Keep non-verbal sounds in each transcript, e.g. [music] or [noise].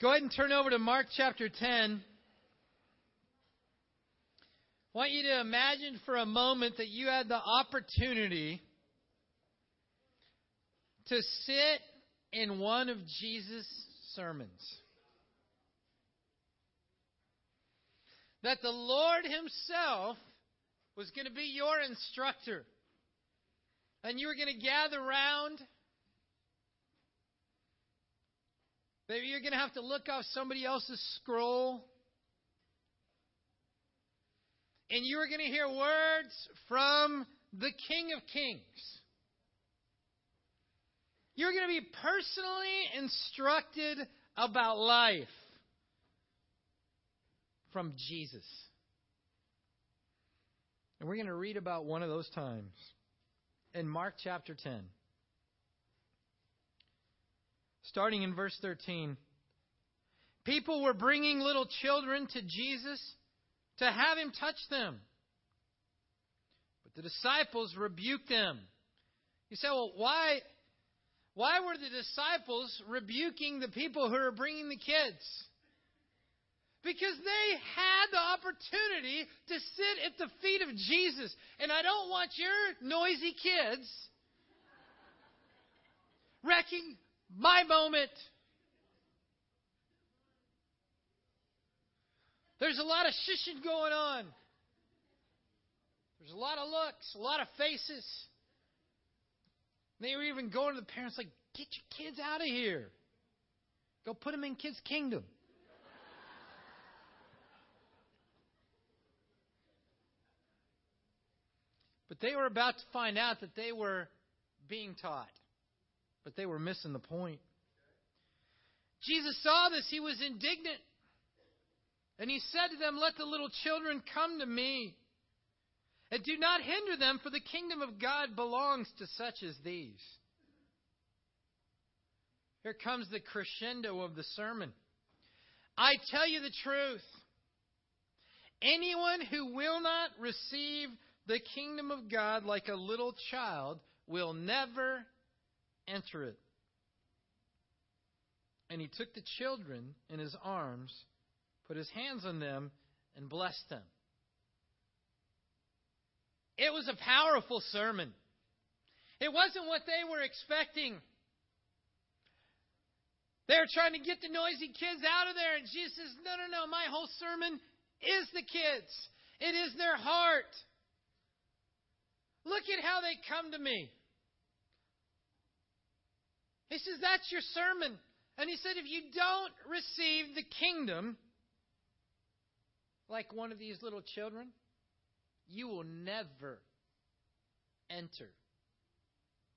Go ahead and turn over to Mark chapter 10. I want you to imagine for a moment that you had the opportunity to sit in one of Jesus' sermons. That the Lord Himself was going to be your instructor. And you were going to gather around Maybe you're going to have to look off somebody else's scroll. And you are going to hear words from the King of Kings. You're going to be personally instructed about life from Jesus. And we're going to read about one of those times in Mark chapter 10 starting in verse 13. People were bringing little children to Jesus to have him touch them. But the disciples rebuked them. You say, well, why, why were the disciples rebuking the people who are bringing the kids? Because they had the opportunity to sit at the feet of Jesus. And I don't want your noisy kids [laughs] wrecking my moment. There's a lot of shishing going on. There's a lot of looks, a lot of faces. They were even going to the parents like, get your kids out of here. Go put them in kids' kingdom. But they were about to find out that they were being taught but they were missing the point. Jesus saw this. He was indignant. And he said to them, Let the little children come to me. And do not hinder them, for the kingdom of God belongs to such as these. Here comes the crescendo of the sermon. I tell you the truth. Anyone who will not receive the kingdom of God like a little child will never enter it. And he took the children in his arms, put his hands on them, and blessed them. It was a powerful sermon. It wasn't what they were expecting. They were trying to get the noisy kids out of there, and Jesus says, No, no, no, my whole sermon is the kids. It is their heart. Look at how they come to me. He says, That's your sermon. And he said, If you don't receive the kingdom like one of these little children, you will never enter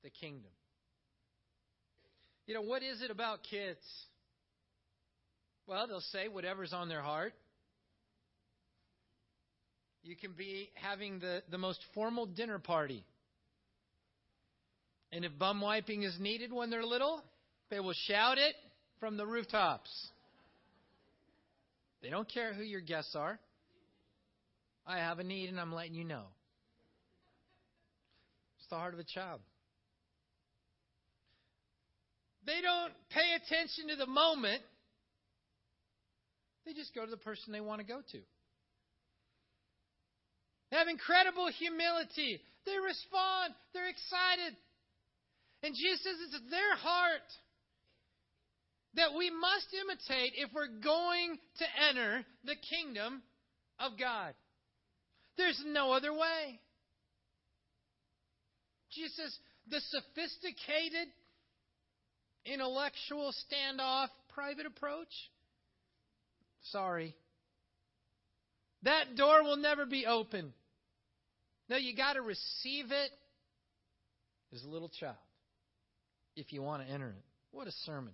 the kingdom. You know, what is it about kids? Well, they'll say whatever's on their heart. You can be having the, the most formal dinner party and if bum wiping is needed when they're little, they will shout it from the rooftops. They don't care who your guests are. I have a need and I'm letting you know. It's the heart of a child. They don't pay attention to the moment. They just go to the person they want to go to. They have incredible humility. They respond. They're excited. And Jesus says it's their heart that we must imitate if we're going to enter the kingdom of God. There's no other way. Jesus, the sophisticated, intellectual, standoff, private approach, sorry. That door will never be open. No, you got to receive it as a little child if you want to enter it. What a sermon.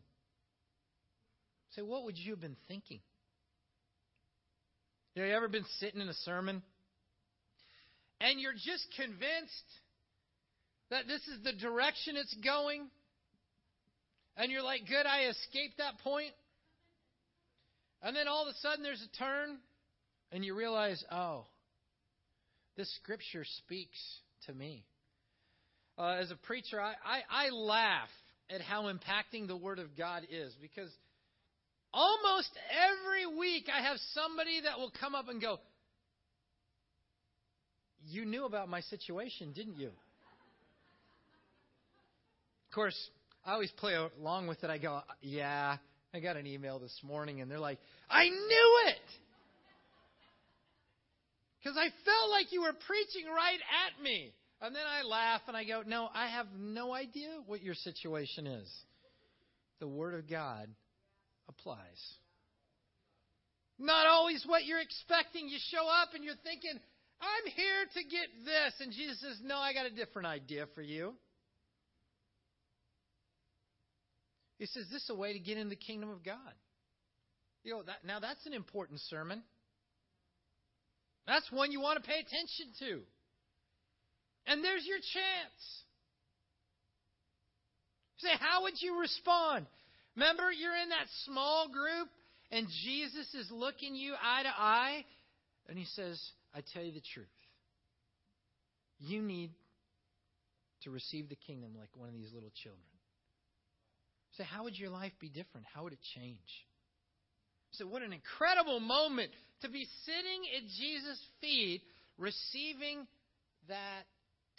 Say, what would you have been thinking? Have you ever been sitting in a sermon and you're just convinced that this is the direction it's going? And you're like, good, I escaped that point. And then all of a sudden there's a turn and you realize, oh, this scripture speaks to me uh, as a preacher, I, I, I laugh at how impacting the Word of God is because almost every week I have somebody that will come up and go, You knew about my situation, didn't you? Of course, I always play along with it. I go, Yeah, I got an email this morning, and they're like, I knew it! Because I felt like you were preaching right at me. And then I laugh and I go, No, I have no idea what your situation is. The Word of God applies. Not always what you're expecting. You show up and you're thinking, I'm here to get this. And Jesus says, No, I got a different idea for you. He says, This is a way to get in the kingdom of God. You know, that, now that's an important sermon. That's one you want to pay attention to. And there's your chance. say, how would you respond? Remember, you're in that small group, and Jesus is looking you eye to eye, and he says, I tell you the truth. You need to receive the kingdom like one of these little children. Say, how would your life be different? How would it change? So, what an incredible moment to be sitting at Jesus' feet, receiving that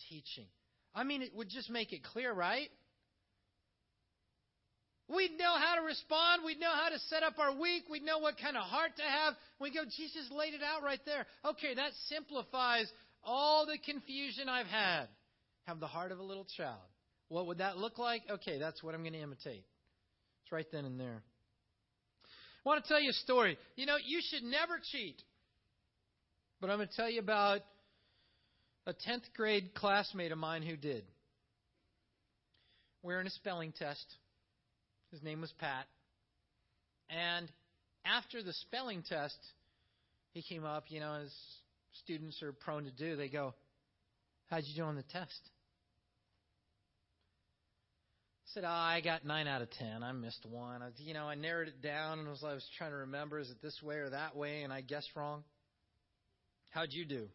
teaching. I mean, it would just make it clear, right? We'd know how to respond. We'd know how to set up our week. We'd know what kind of heart to have. We go, Jesus laid it out right there. Okay, that simplifies all the confusion I've had. Have the heart of a little child. What would that look like? Okay, that's what I'm going to imitate. It's right then and there. I want to tell you a story. You know, you should never cheat. But I'm going to tell you about a 10th grade classmate of mine who did. We're in a spelling test. His name was Pat. And after the spelling test, he came up, you know, as students are prone to do. They go, How'd you do on the test? I said, oh, I got 9 out of 10. I missed one. I, you know, I narrowed it down and was, I was trying to remember, is it this way or that way? And I guessed wrong. How'd you do?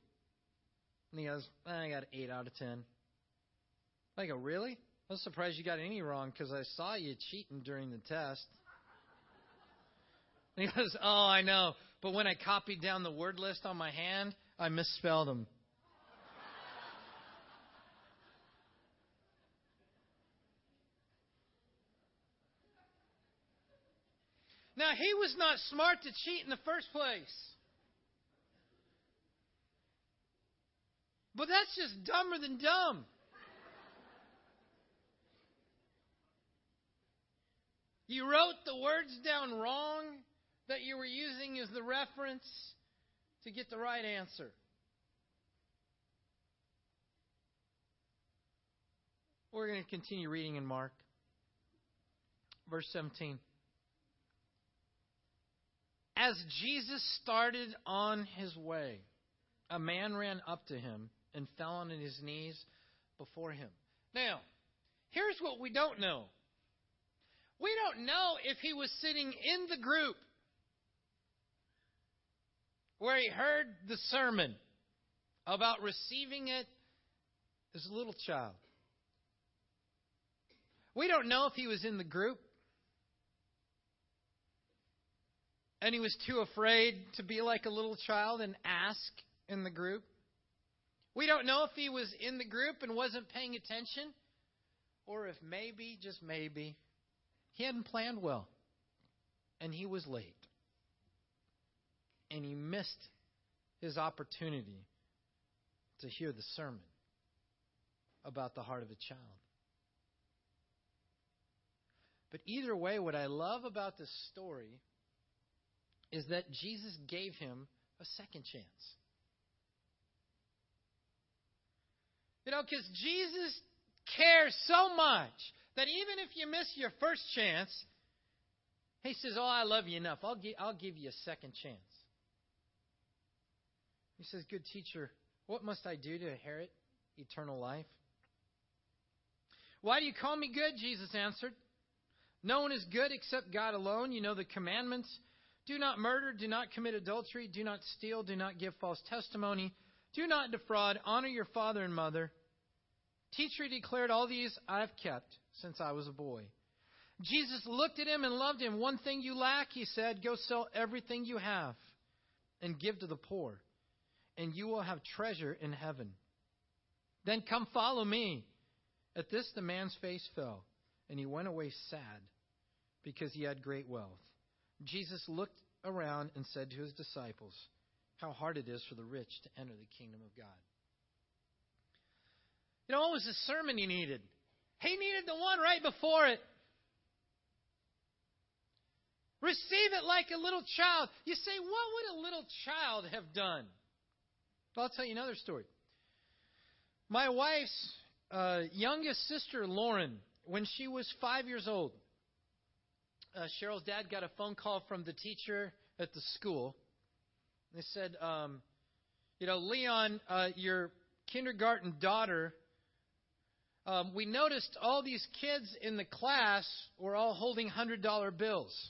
And he goes, eh, I got 8 out of 10. I go, really? I was surprised you got any wrong because I saw you cheating during the test. And he goes, Oh, I know. But when I copied down the word list on my hand, I misspelled them. Now, he was not smart to cheat in the first place. But that's just dumber than dumb. You wrote the words down wrong that you were using as the reference to get the right answer. We're going to continue reading in Mark. Verse 17. As Jesus started on his way, a man ran up to him and fell on his knees before him. Now, here's what we don't know. We don't know if he was sitting in the group where he heard the sermon about receiving it as a little child. We don't know if he was in the group and he was too afraid to be like a little child and ask in the group. We don't know if he was in the group and wasn't paying attention, or if maybe, just maybe, he hadn't planned well and he was late. And he missed his opportunity to hear the sermon about the heart of a child. But either way, what I love about this story is that Jesus gave him a second chance. You know, because Jesus cares so much that even if you miss your first chance, he says, Oh, I love you enough. I'll give, I'll give you a second chance. He says, Good teacher, what must I do to inherit eternal life? Why do you call me good? Jesus answered. No one is good except God alone. You know the commandments. Do not murder, do not commit adultery, do not steal, do not give false testimony, do not defraud, honor your father and mother. Teacher declared, All these I've kept since I was a boy. Jesus looked at him and loved him. One thing you lack, he said, go sell everything you have and give to the poor, and you will have treasure in heaven. Then come follow me. At this, the man's face fell, and he went away sad because he had great wealth. Jesus looked around and said to his disciples, How hard it is for the rich to enter the kingdom of God. You know, what was the sermon he needed? He needed the one right before it. Receive it like a little child. You say, what would a little child have done? Well, I'll tell you another story. My wife's uh, youngest sister, Lauren, when she was five years old, uh, Cheryl's dad got a phone call from the teacher at the school. They said, um, you know, Leon, uh, your kindergarten daughter, um, we noticed all these kids in the class were all holding $100 bills.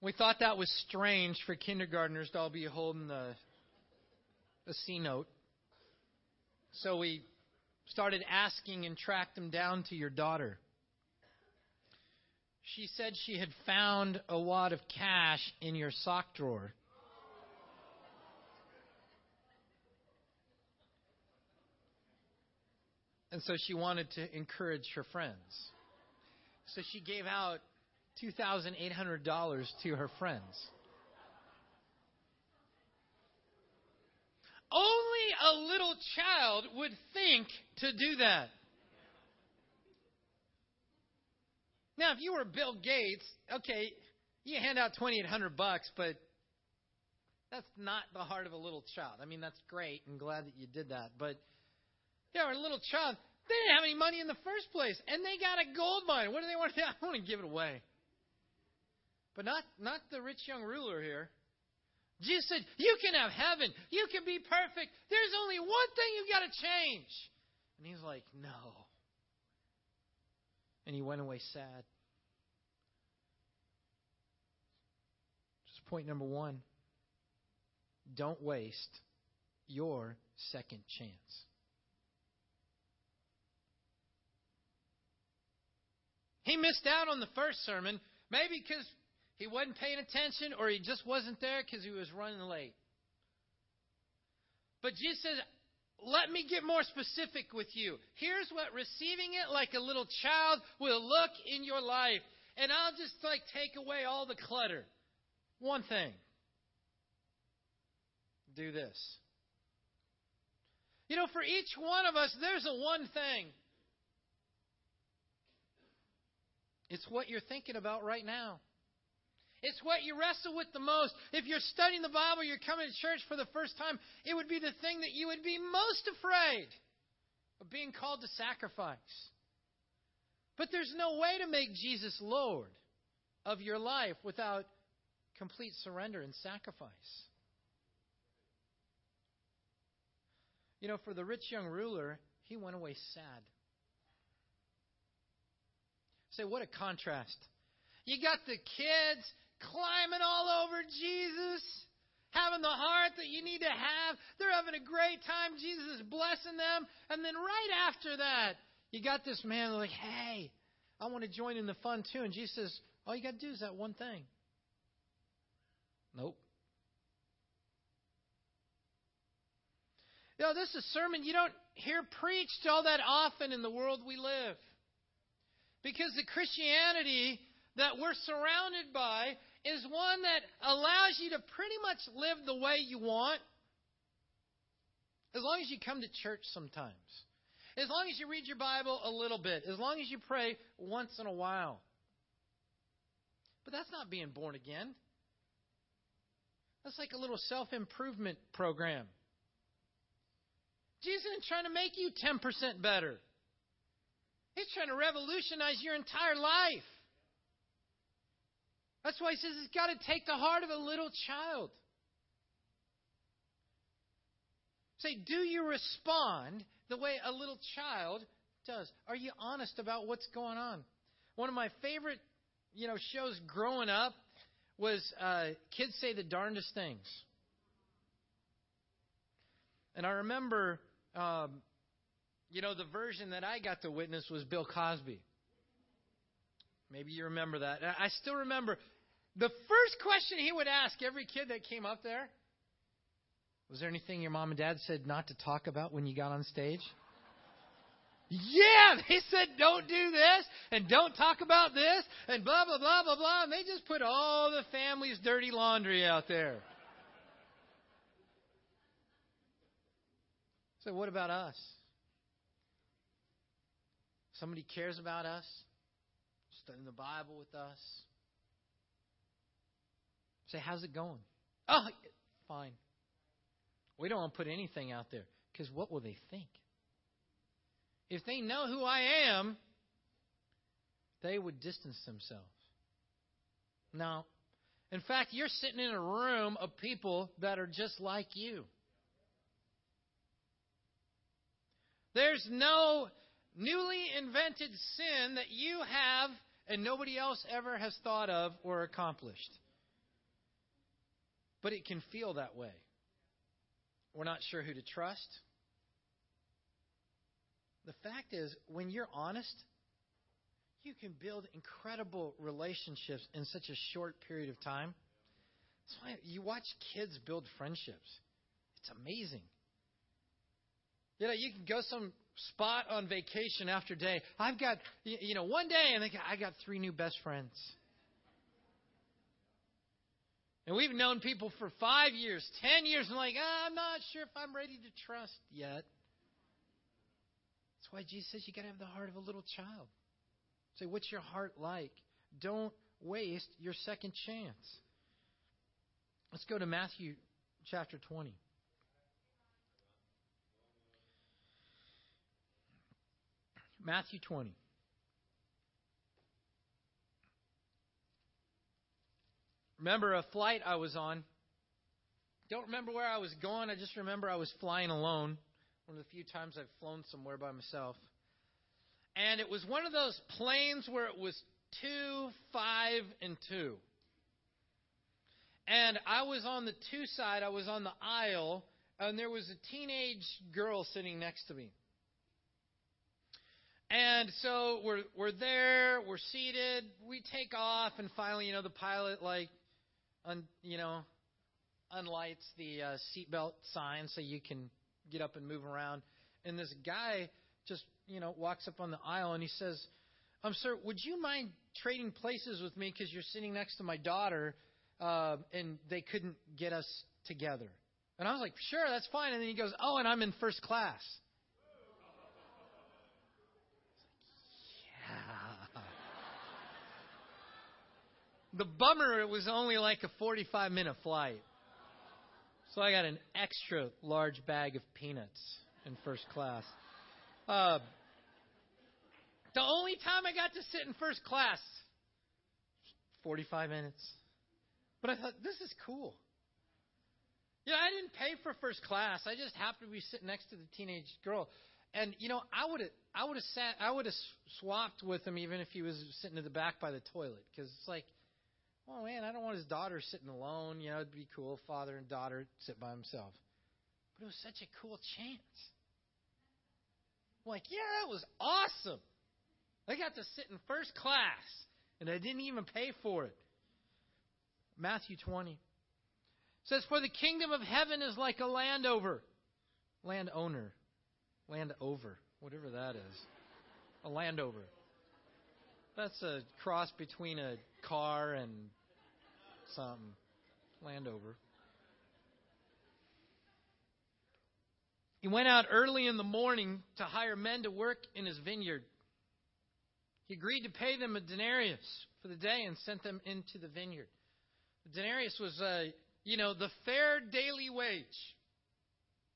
We thought that was strange for kindergartners to all be holding the, a C note. So we started asking and tracked them down to your daughter. She said she had found a wad of cash in your sock drawer. And so she wanted to encourage her friends. So she gave out $2,800 to her friends. Only a little child would think to do that. Now, if you were Bill Gates, okay, you hand out 2800 bucks, but that's not the heart of a little child. I mean, that's great and glad that you did that, but yeah, a little child, they didn't have any money in the first place, and they got a gold mine. What do they want to do? [laughs] I want to give it away. But not, not the rich young ruler here. Jesus said, You can have heaven. You can be perfect. There's only one thing you've got to change. And he's like, No. And he went away sad. Just point number one don't waste your second chance. He missed out on the first sermon, maybe because he wasn't paying attention or he just wasn't there because he was running late. But Jesus says, let me get more specific with you. Here's what receiving it like a little child will look in your life. And I'll just like take away all the clutter. One thing. Do this. You know, for each one of us, there's a one thing. It's what you're thinking about right now. It's what you wrestle with the most. If you're studying the Bible, you're coming to church for the first time, it would be the thing that you would be most afraid of being called to sacrifice. But there's no way to make Jesus Lord of your life without complete surrender and sacrifice. You know, for the rich young ruler, he went away sad. Say, what a contrast. You got the kids climbing all over Jesus, having the heart that you need to have. They're having a great time. Jesus is blessing them. And then right after that, you got this man like, hey, I want to join in the fun too. And Jesus says, all you got to do is that one thing. Nope. You know, this is a sermon you don't hear preached all that often in the world we live. Because the Christianity that we're surrounded by is one that allows you to pretty much live the way you want. As long as you come to church sometimes. As long as you read your Bible a little bit. As long as you pray once in a while. But that's not being born again. That's like a little self improvement program. Jesus isn't trying to make you 10% better, He's trying to revolutionize your entire life. That's why he says it's got to take the heart of a little child. Say, do you respond the way a little child does? Are you honest about what's going on? One of my favorite, you know, shows growing up was uh, Kids Say the Darndest Things. And I remember, um, you know, the version that I got to witness was Bill Cosby. Maybe you remember that. I still remember the first question he would ask every kid that came up there was there anything your mom and dad said not to talk about when you got on stage? Yeah, they said don't do this and don't talk about this and blah blah blah blah blah and they just put all the family's dirty laundry out there. So what about us? Somebody cares about us, studying the Bible with us. Say, how's it going? Oh, fine. We don't want to put anything out there because what will they think? If they know who I am, they would distance themselves. Now, in fact, you're sitting in a room of people that are just like you. There's no newly invented sin that you have and nobody else ever has thought of or accomplished. But it can feel that way. We're not sure who to trust. The fact is, when you're honest, you can build incredible relationships in such a short period of time. That's why you watch kids build friendships. It's amazing. You know, you can go some spot on vacation after day. I've got, you know, one day and I got three new best friends. And we've known people for five years, ten years, and like, ah, I'm not sure if I'm ready to trust yet. That's why Jesus says you got to have the heart of a little child. Say, what's your heart like? Don't waste your second chance. Let's go to Matthew chapter 20. Matthew 20. Remember a flight I was on. Don't remember where I was going. I just remember I was flying alone. One of the few times I've flown somewhere by myself. And it was one of those planes where it was two, five, and two. And I was on the two side, I was on the aisle, and there was a teenage girl sitting next to me. And so we're we're there, we're seated, we take off, and finally, you know, the pilot like un, you know, unlights the uh, seatbelt sign so you can get up and move around. And this guy just, you know, walks up on the aisle and he says, um, sir, would you mind trading places with me because you're sitting next to my daughter uh, and they couldn't get us together? And I was like, sure, that's fine. And then he goes, oh, and I'm in first class. The bummer, it was only like a 45 minute flight. So I got an extra large bag of peanuts in first class. Uh, the only time I got to sit in first class, 45 minutes. But I thought, this is cool. You know, I didn't pay for first class. I just happened to be sitting next to the teenage girl. And you know, I would have, I would have sat, I would have swapped with him even if he was sitting in the back by the toilet, because it's like, oh man, I don't want his daughter sitting alone. You know, it'd be cool, father and daughter sit by himself. But it was such a cool chance. I'm like, yeah, that was awesome. I got to sit in first class, and I didn't even pay for it. Matthew 20 says, For the kingdom of heaven is like a landover, landowner, landover, whatever that is, a landover. That's a cross between a car and something. Landover. He went out early in the morning to hire men to work in his vineyard. He agreed to pay them a denarius for the day and sent them into the vineyard. The denarius was, uh, you know, the fair daily wage.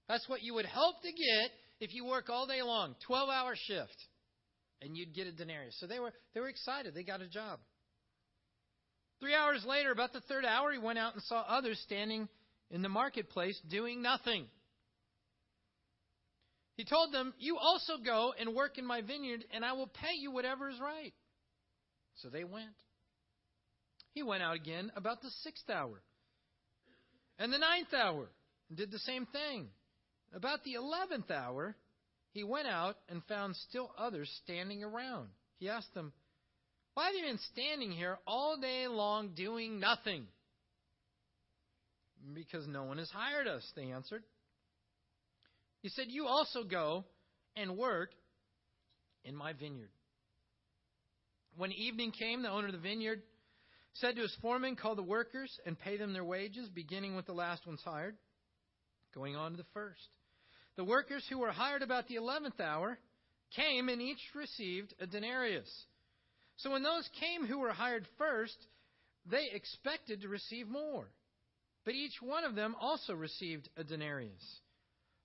That's what you would hope to get if you work all day long, 12 hour shift and you'd get a denarius. So they were they were excited. They got a job. Three hours later, about the third hour, he went out and saw others standing in the marketplace doing nothing. He told them, You also go and work in my vineyard, and I will pay you whatever is right. So they went. He went out again about the sixth hour and the ninth hour and did the same thing. About the eleventh hour, he went out and found still others standing around. He asked them, Why have you been standing here all day long doing nothing? Because no one has hired us, they answered. He said, You also go and work in my vineyard. When evening came, the owner of the vineyard said to his foreman, Call the workers and pay them their wages, beginning with the last ones hired, going on to the first. The workers who were hired about the eleventh hour came and each received a denarius. So when those came who were hired first, they expected to receive more. But each one of them also received a denarius.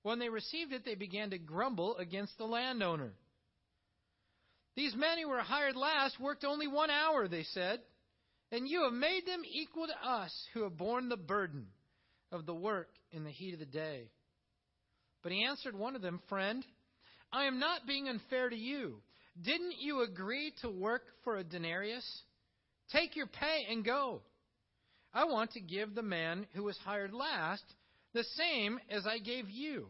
When they received it, they began to grumble against the landowner. These men who were hired last worked only one hour, they said, and you have made them equal to us who have borne the burden of the work in the heat of the day. But he answered one of them, Friend, I am not being unfair to you. Didn't you agree to work for a denarius? Take your pay and go. I want to give the man who was hired last the same as I gave you.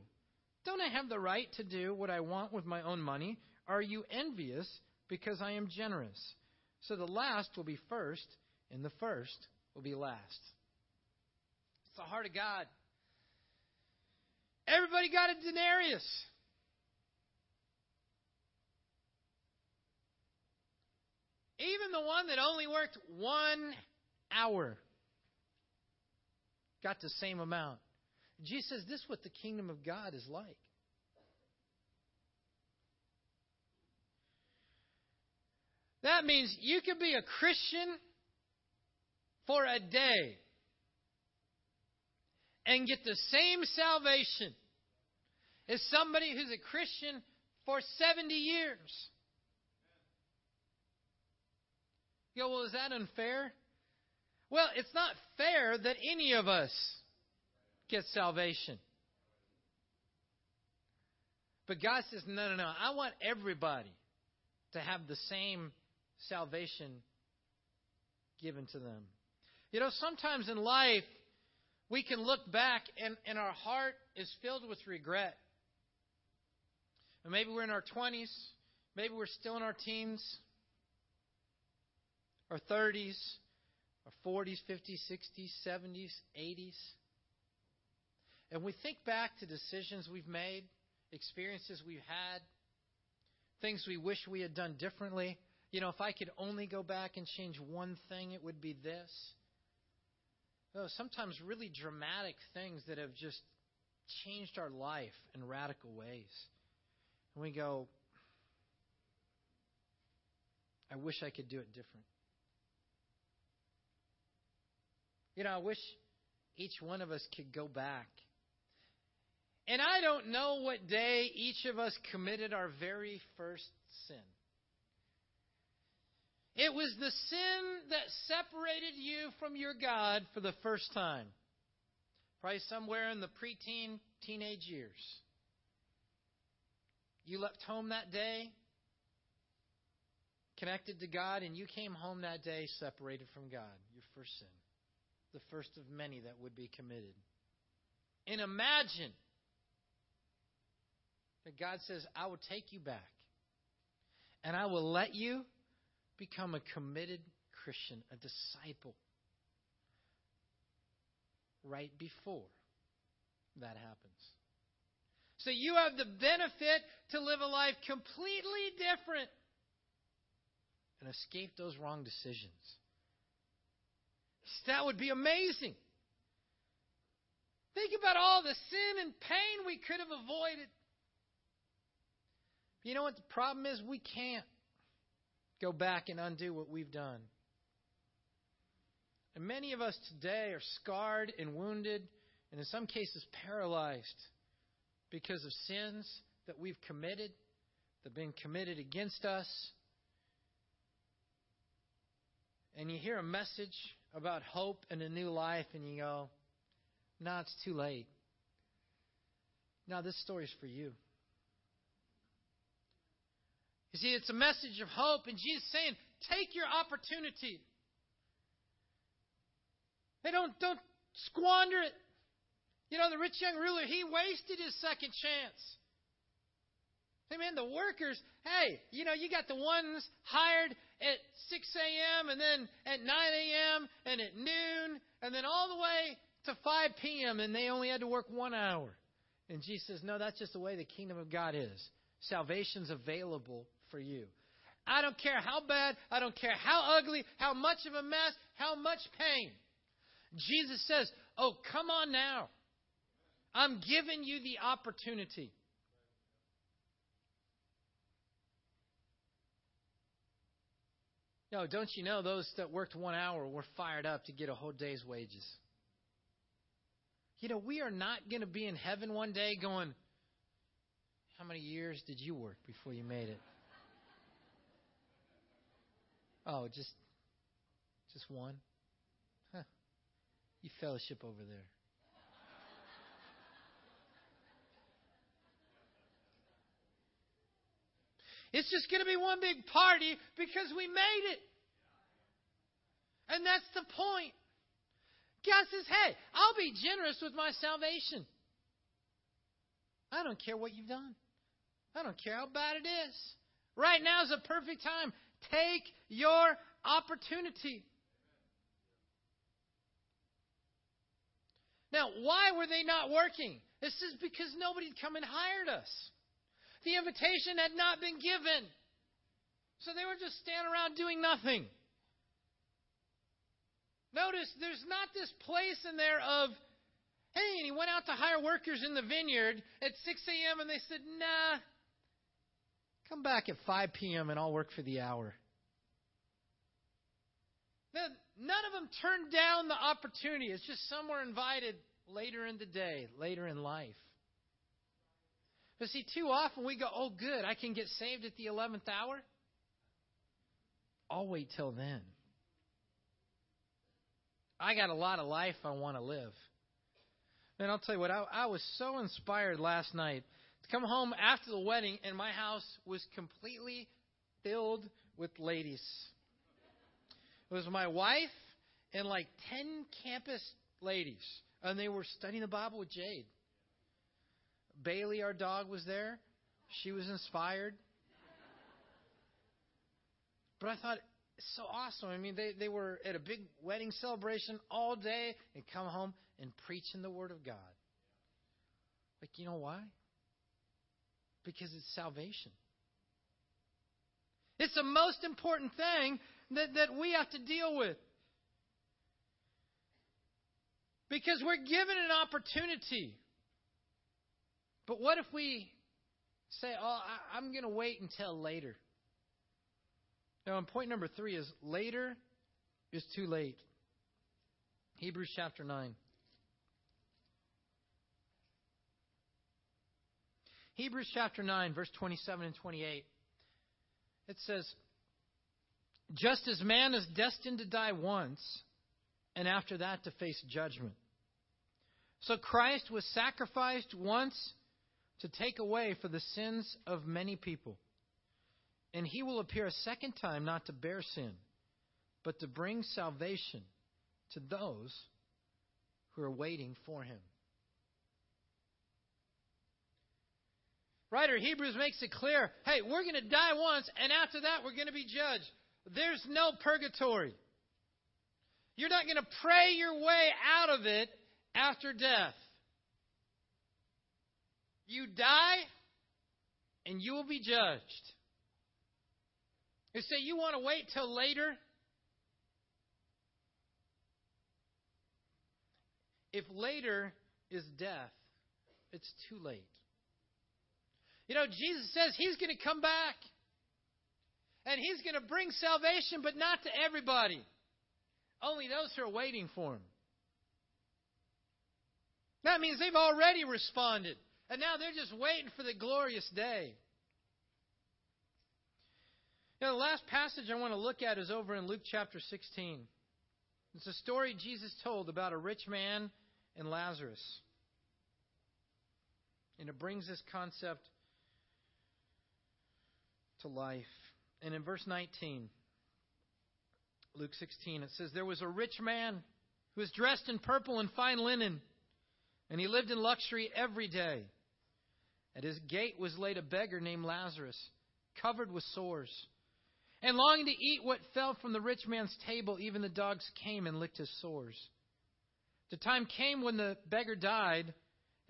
Don't I have the right to do what I want with my own money? Are you envious because I am generous? So the last will be first, and the first will be last. It's the heart of God. Everybody got a denarius. Even the one that only worked one hour got the same amount. Jesus says this is what the kingdom of God is like. That means you can be a Christian for a day and get the same salvation as somebody who's a Christian for 70 years. You go, well, is that unfair? Well, it's not fair that any of us get salvation. But God says, no, no, no. I want everybody to have the same salvation given to them. You know, sometimes in life, we can look back and, and our heart is filled with regret. And maybe we're in our 20s, maybe we're still in our teens, our 30s, our 40s, 50s, 60s, 70s, 80s. And we think back to decisions we've made, experiences we've had, things we wish we had done differently. You know, if I could only go back and change one thing, it would be this. Oh, sometimes really dramatic things that have just changed our life in radical ways. And we go, I wish I could do it different. You know, I wish each one of us could go back. And I don't know what day each of us committed our very first sin. It was the sin that separated you from your God for the first time. Probably somewhere in the preteen, teenage years. You left home that day, connected to God, and you came home that day separated from God. Your first sin. The first of many that would be committed. And imagine that God says, I will take you back and I will let you become a committed Christian, a disciple, right before that happens. So you have the benefit to live a life completely different and escape those wrong decisions. That would be amazing. Think about all the sin and pain we could have avoided. You know what the problem is? We can't go back and undo what we've done. And many of us today are scarred and wounded, and in some cases paralyzed because of sins that we've committed, that have been committed against us. And you hear a message about hope and a new life, and you go, No, it's too late. Now, this story's for you. You see, it's a message of hope, and Jesus saying, take your opportunity. They don't don't squander it. You know, the rich young ruler, he wasted his second chance. Amen. The workers, hey, you know, you got the ones hired at 6 a.m. and then at 9 a.m. and at noon and then all the way to 5 p.m. and they only had to work one hour. And Jesus says, no, that's just the way the kingdom of God is. Salvation's available for you. I don't care how bad, I don't care how ugly, how much of a mess, how much pain. Jesus says, oh, come on now. I'm giving you the opportunity. No, don't you know those that worked one hour were fired up to get a whole day's wages? You know, we are not going to be in heaven one day going, How many years did you work before you made it? Oh, just just one? Huh. You fellowship over there. It's just going to be one big party because we made it. And that's the point. God says, hey, I'll be generous with my salvation. I don't care what you've done. I don't care how bad it is. Right now is a perfect time. Take your opportunity. Now, why were they not working? This is because nobody had come and hired us. The invitation had not been given. So they were just standing around doing nothing. Notice there's not this place in there of, hey, and he went out to hire workers in the vineyard at 6 a.m. and they said, nah, come back at 5 p.m. and I'll work for the hour. None of them turned down the opportunity. It's just some were invited later in the day, later in life. But see, too often we go, oh, good, I can get saved at the 11th hour. I'll wait till then. I got a lot of life I want to live. And I'll tell you what, I, I was so inspired last night to come home after the wedding, and my house was completely filled with ladies. It was my wife and like 10 campus ladies, and they were studying the Bible with Jade. Bailey, our dog, was there. She was inspired. But I thought, it's so awesome. I mean, they, they were at a big wedding celebration all day and come home and preaching the Word of God. Like, you know why? Because it's salvation. It's the most important thing that, that we have to deal with. Because we're given an opportunity. But what if we say, oh, I, I'm going to wait until later? Now, and point number three is later is too late. Hebrews chapter 9. Hebrews chapter 9, verse 27 and 28. It says, Just as man is destined to die once, and after that to face judgment. So Christ was sacrificed once to take away for the sins of many people. And he will appear a second time not to bear sin, but to bring salvation to those who are waiting for him. Writer Hebrews makes it clear hey, we're going to die once, and after that, we're going to be judged. There's no purgatory. You're not going to pray your way out of it after death. You die, and you will be judged. You say you want to wait till later? If later is death, it's too late. You know, Jesus says he's going to come back. And he's going to bring salvation, but not to everybody. Only those who are waiting for him. That means they've already responded. And now they're just waiting for the glorious day. Now, the last passage I want to look at is over in Luke chapter 16. It's a story Jesus told about a rich man and Lazarus. And it brings this concept to life. And in verse 19, Luke 16, it says, There was a rich man who was dressed in purple and fine linen, and he lived in luxury every day. At his gate was laid a beggar named Lazarus, covered with sores. And longing to eat what fell from the rich man's table, even the dogs came and licked his sores. The time came when the beggar died,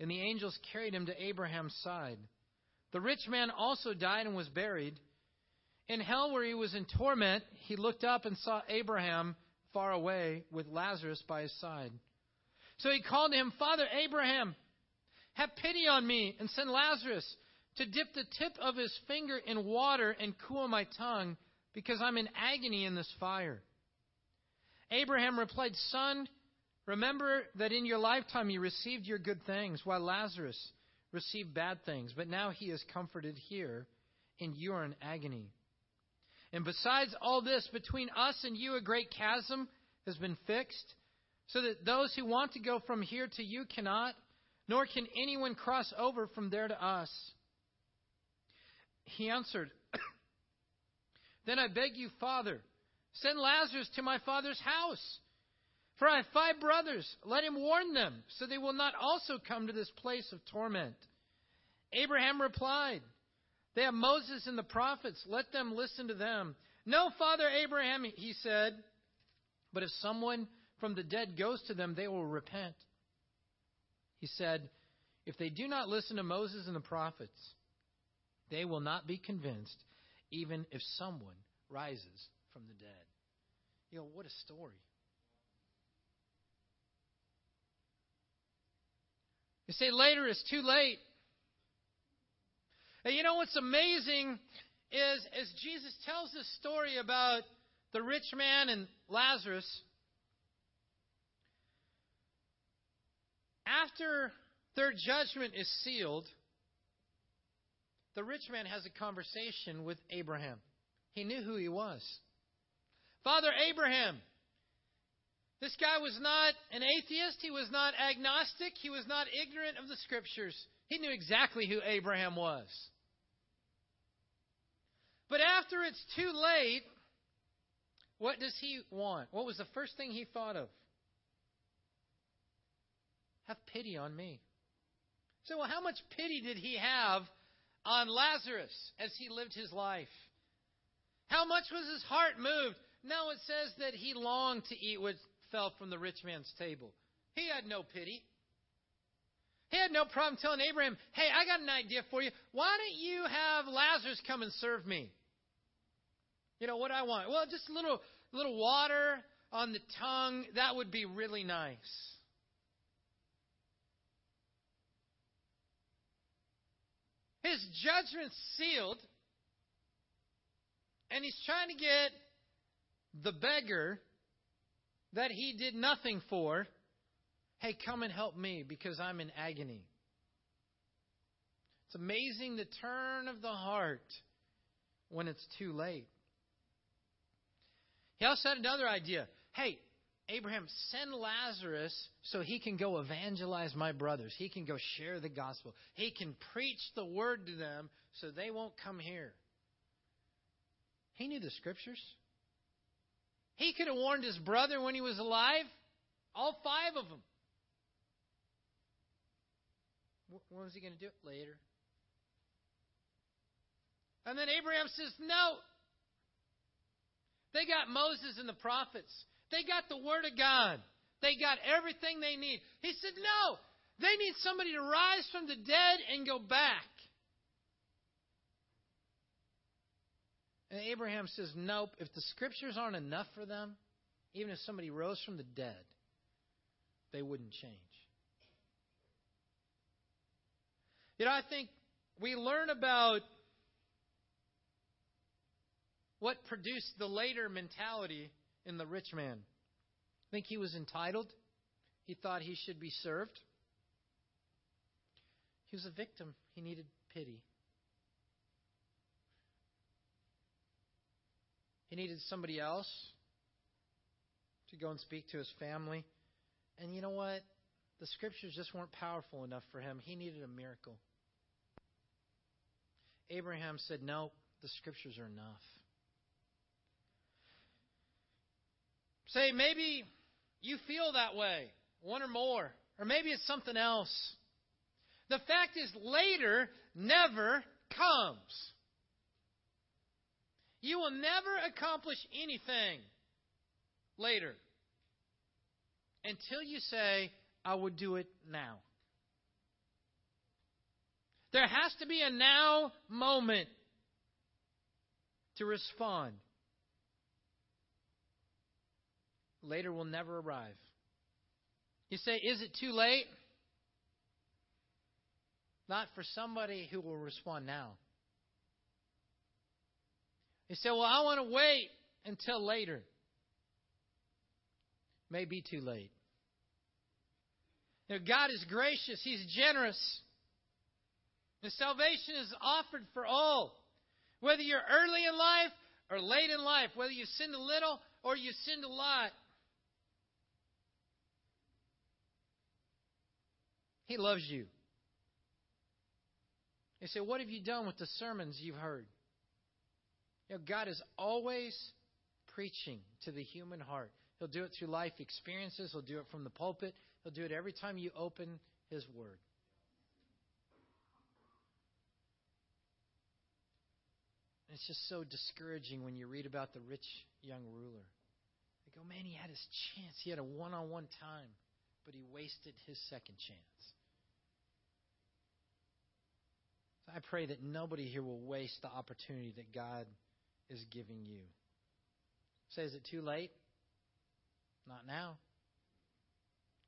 and the angels carried him to Abraham's side. The rich man also died and was buried. In hell, where he was in torment, he looked up and saw Abraham far away with Lazarus by his side. So he called to him, Father Abraham, have pity on me and send Lazarus to dip the tip of his finger in water and cool my tongue, because I'm in agony in this fire. Abraham replied, Son, remember that in your lifetime you received your good things, while Lazarus received bad things, but now he is comforted here, and you are in agony. And besides all this, between us and you a great chasm has been fixed, so that those who want to go from here to you cannot, nor can anyone cross over from there to us. He answered, [clears throat] Then I beg you, Father, send Lazarus to my father's house. For I have five brothers. Let him warn them, so they will not also come to this place of torment. Abraham replied, They have Moses and the prophets. Let them listen to them. No, Father Abraham, he said, but if someone from the dead goes to them, they will repent. He said, If they do not listen to Moses and the prophets, they will not be convinced, even if someone rises from the dead. You know, what a story. You say later is too late. And you know what's amazing is as Jesus tells this story about the rich man and Lazarus, After their judgment is sealed, the rich man has a conversation with Abraham. He knew who he was. Father Abraham. This guy was not an atheist. He was not agnostic. He was not ignorant of the scriptures. He knew exactly who Abraham was. But after it's too late, what does he want? What was the first thing he thought of? Have pity on me. So, well, how much pity did he have on Lazarus as he lived his life? How much was his heart moved? No, it says that he longed to eat what fell from the rich man's table. He had no pity. He had no problem telling Abraham, hey, I got an idea for you. Why don't you have Lazarus come and serve me? You know what I want? Well, just a little little water on the tongue. That would be really nice. His judgment's sealed, and he's trying to get the beggar that he did nothing for, hey, come and help me because I'm in agony. It's amazing the turn of the heart when it's too late. He also had another idea. Hey, Abraham, send Lazarus so he can go evangelize my brothers. He can go share the gospel. He can preach the word to them so they won't come here. He knew the scriptures. He could have warned his brother when he was alive, all five of them. When was he going to do it? Later. And then Abraham says, No. They got Moses and the prophets. They got the Word of God. They got everything they need. He said, No, they need somebody to rise from the dead and go back. And Abraham says, Nope, if the scriptures aren't enough for them, even if somebody rose from the dead, they wouldn't change. You know, I think we learn about what produced the later mentality in the rich man. I think he was entitled? He thought he should be served? He was a victim. He needed pity. He needed somebody else to go and speak to his family. And you know what? The scriptures just weren't powerful enough for him. He needed a miracle. Abraham said, No, the scriptures are enough. Say, maybe you feel that way, one or more, or maybe it's something else. The fact is, later, never comes. You will never accomplish anything later until you say, I would do it now. There has to be a now moment to respond. Later will never arrive. You say, Is it too late? Not for somebody who will respond now. You say, Well, I want to wait until later. May be too late. You know, God is gracious, He's generous. The salvation is offered for all. Whether you're early in life or late in life, whether you sinned a little or you sinned a lot. He loves you. They say, What have you done with the sermons you've heard? You know, God is always preaching to the human heart. He'll do it through life experiences, He'll do it from the pulpit, He'll do it every time you open His Word. It's just so discouraging when you read about the rich young ruler. They go, man, he had his chance. He had a one on one time, but he wasted his second chance. So I pray that nobody here will waste the opportunity that God is giving you. Say, is it too late? Not now.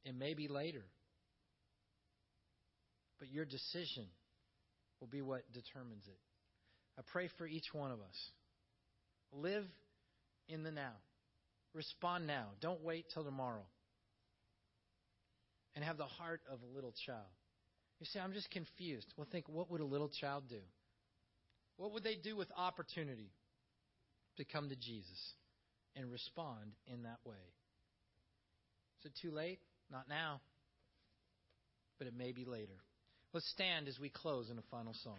It maybe later. But your decision will be what determines it. I pray for each one of us. Live in the now. Respond now. Don't wait till tomorrow. And have the heart of a little child. You say, I'm just confused. Well, think, what would a little child do? What would they do with opportunity to come to Jesus and respond in that way? Is it too late? Not now. But it may be later. Let's stand as we close in a final song.